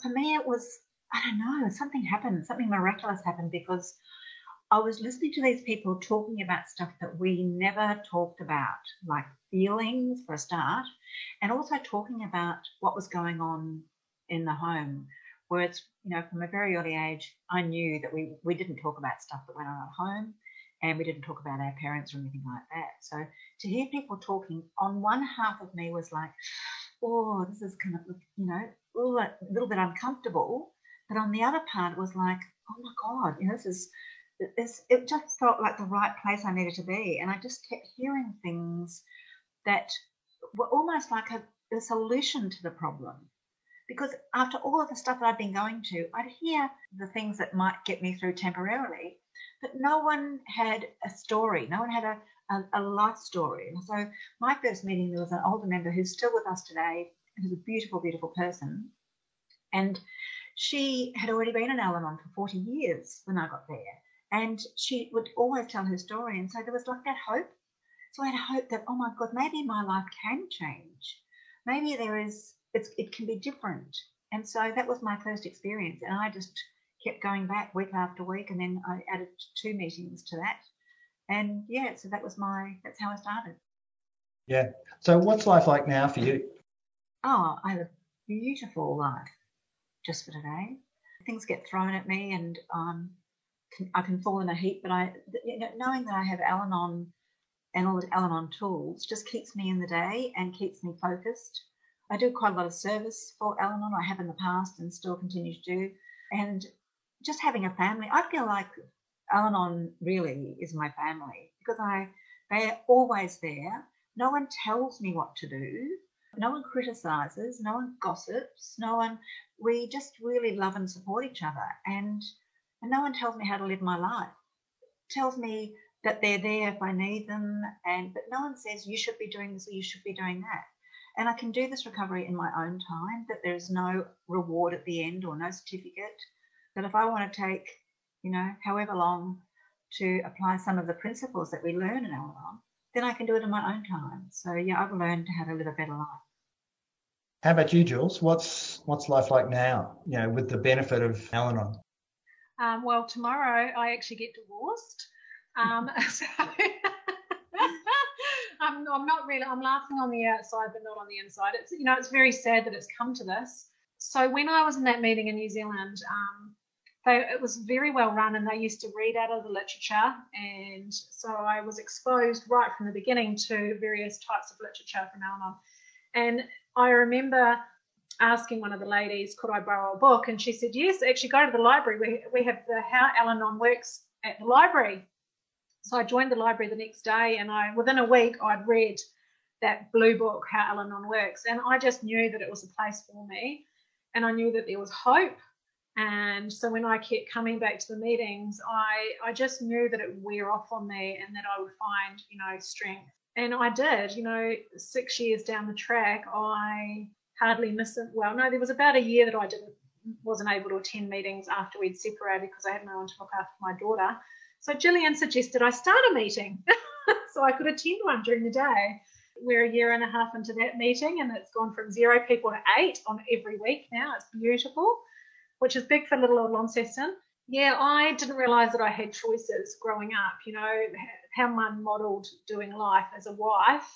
for me, it was I don't know, something happened, something miraculous happened because I was listening to these people talking about stuff that we never talked about, like feelings for a start, and also talking about what was going on in the home. Where it's, you know, from a very early age, I knew that we, we didn't talk about stuff that went on at home and we didn't talk about our parents or anything like that. So to hear people talking, on one half of me was like, oh, this is kind of, you know, a little bit uncomfortable. But on the other part, was like, oh my God, you know, this is it just felt like the right place I needed to be. And I just kept hearing things that were almost like a, a solution to the problem. Because after all of the stuff that I'd been going to, I'd hear the things that might get me through temporarily, but no one had a story. No one had a, a, a life story. And so my first meeting, there was an older member who's still with us today, who's a beautiful, beautiful person. And she had already been in Al Anon for 40 years when I got there. And she would always tell her story. And so there was like that hope. So I had hope that, oh my God, maybe my life can change. Maybe there is, it's, it can be different. And so that was my first experience. And I just kept going back week after week. And then I added two meetings to that. And yeah, so that was my, that's how I started. Yeah. So what's life like now for you? Oh, I have a beautiful life just for today. Things get thrown at me and um, I can fall in a heap, but I, you know, knowing that I have Al-Anon and all the Al-Anon tools just keeps me in the day and keeps me focused. I do quite a lot of service for Al-Anon. I have in the past and still continue to do. And just having a family, I feel like Al-Anon really is my family because I they're always there. No one tells me what to do. No one criticizes. No one gossips. No one. We just really love and support each other. And and no one tells me how to live my life. Tells me that they're there if I need them, and but no one says you should be doing this or you should be doing that. And I can do this recovery in my own time. That there is no reward at the end or no certificate. That if I want to take, you know, however long to apply some of the principles that we learn in our life, then I can do it in my own time. So yeah, I've learned how to live a better life. How about you, Jules? What's what's life like now? You know, with the benefit of Al-Anon. Um, well, tomorrow I actually get divorced. Um, [LAUGHS] so I'm, I'm, not really, I'm laughing on the outside, but not on the inside. It's, you know, it's very sad that it's come to this. So when I was in that meeting in New Zealand, um, they, it was very well run and they used to read out of the literature. And so I was exposed right from the beginning to various types of literature from Al And I remember asking one of the ladies, could I borrow a book? And she said, yes, actually go to the library. We, we have the How Al-Anon Works at the library. So I joined the library the next day and I, within a week, I'd read that blue book, How Al-Anon Works. And I just knew that it was a place for me. And I knew that there was hope. And so when I kept coming back to the meetings, I, I just knew that it would wear off on me and that I would find, you know, strength. And I did, you know, six years down the track, I hardly miss it. Well, no, there was about a year that I didn't wasn't able to attend meetings after we'd separated because I had no one to look after my daughter. So Gillian suggested I start a meeting [LAUGHS] so I could attend one during the day. We're a year and a half into that meeting, and it's gone from zero people to eight on every week now. It's beautiful, which is big for little old Launceston. Yeah, I didn't realise that I had choices growing up. You know, how mum modelled doing life as a wife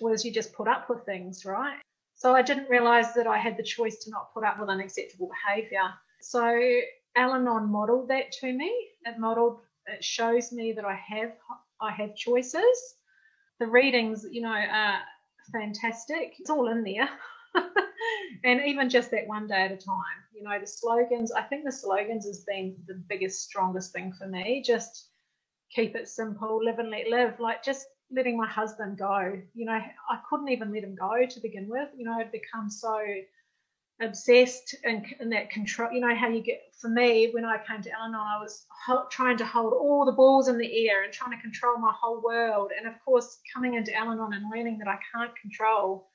was you just put up with things, right? So I didn't realise that I had the choice to not put up with unacceptable behaviour. So Al-Anon modelled that to me. It modelled, it shows me that I have, I have choices. The readings, you know, are fantastic. It's all in there. [LAUGHS] and even just that one day at a time, you know, the slogans, I think the slogans has been the biggest, strongest thing for me. Just keep it simple, live and let live. Like just letting my husband go. You know, I couldn't even let him go to begin with. You know, I'd become so obsessed and, and that control. You know how you get. For me, when I came to Al-Anon, I was ho- trying to hold all the balls in the air and trying to control my whole world. And of course, coming into Al-Anon and learning that I can't control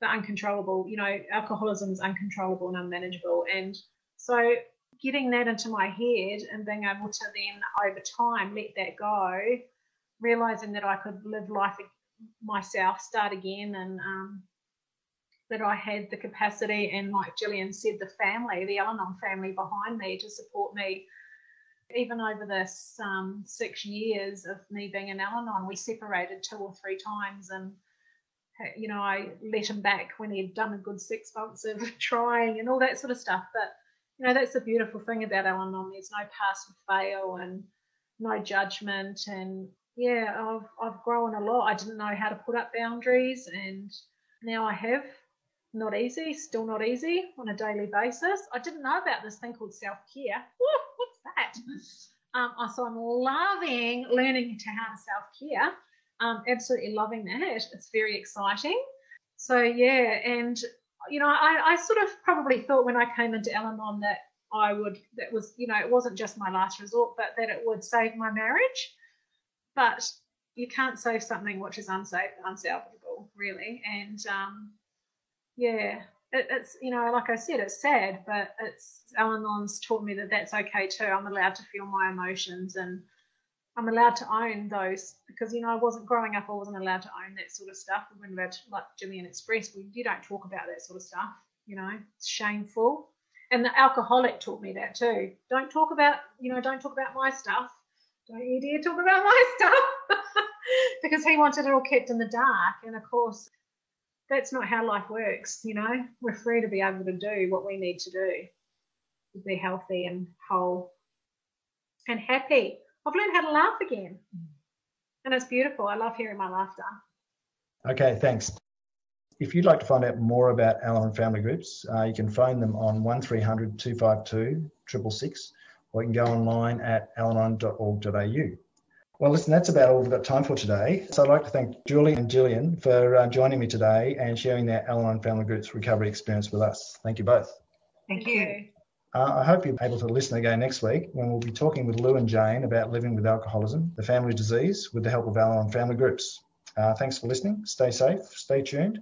the uncontrollable. You know, alcoholism is uncontrollable and unmanageable. And so getting that into my head and being able to then over time let that go realizing that I could live life myself, start again, and um, that I had the capacity and, like Gillian said, the family, the Al-Anon family behind me to support me. Even over this um, six years of me being an Al-Anon, we separated two or three times, and you know I let him back when he'd done a good six months of [LAUGHS] trying and all that sort of stuff. But you know that's the beautiful thing about Al-Anon. There's no pass or fail, and no judgment, and yeah, I've I've grown a lot. I didn't know how to put up boundaries, and now I have. Not easy, still not easy on a daily basis. I didn't know about this thing called self care. What's that? Um, so I'm loving learning to how to self care. Um, absolutely loving that. It's very exciting. So yeah, and you know, I, I sort of probably thought when I came into Al-Anon that I would that was you know it wasn't just my last resort, but that it would save my marriage but you can't save something which is unsafe, unsalvageable, really. And um, yeah, it, it's you know, like I said, it's sad, but it's Al-Anon's taught me that that's okay too. I'm allowed to feel my emotions and I'm allowed to own those because you know I wasn't growing up. I wasn't allowed to own that sort of stuff. We weren't like Gillian expressed. We, you don't talk about that sort of stuff. You know, it's shameful. And the alcoholic taught me that too. Don't talk about, you know, don't talk about my stuff don't you dare talk about my [LAUGHS] stuff because he wanted it all kept in the dark and of course that's not how life works you know? We're free to be able to do what we need to do to be healthy and whole and happy. I've learned how to laugh again. And it's beautiful. I love hearing my laughter. Okay thanks. If you'd like to find out more about Al-Anon family groups, uh, you can phone them on 1300 252 666 or you can go online at alanon.org.au. Well, listen, that's about all we've got time for today. So I'd like to thank Julie and Gillian for uh, joining me today and sharing their Al-Anon Family Group's recovery experience with us. Thank you both. Thank you. Uh, I hope you're able to listen again next week when we'll be talking with Lou and Jane about living with alcoholism, the family disease, with the help of Al-Anon Family Groups. Uh, thanks for listening. Stay safe. Stay tuned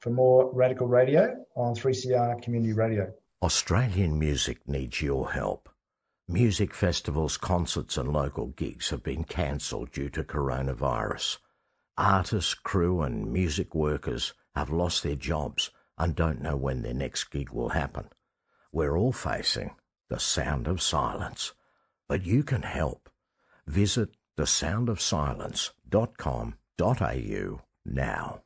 for more Radical Radio on 3CR Community Radio. Australian music needs your help. Music festivals, concerts, and local gigs have been cancelled due to coronavirus. Artists, crew, and music workers have lost their jobs and don't know when their next gig will happen. We're all facing the sound of silence, but you can help. Visit thesoundofsilence.com.au now.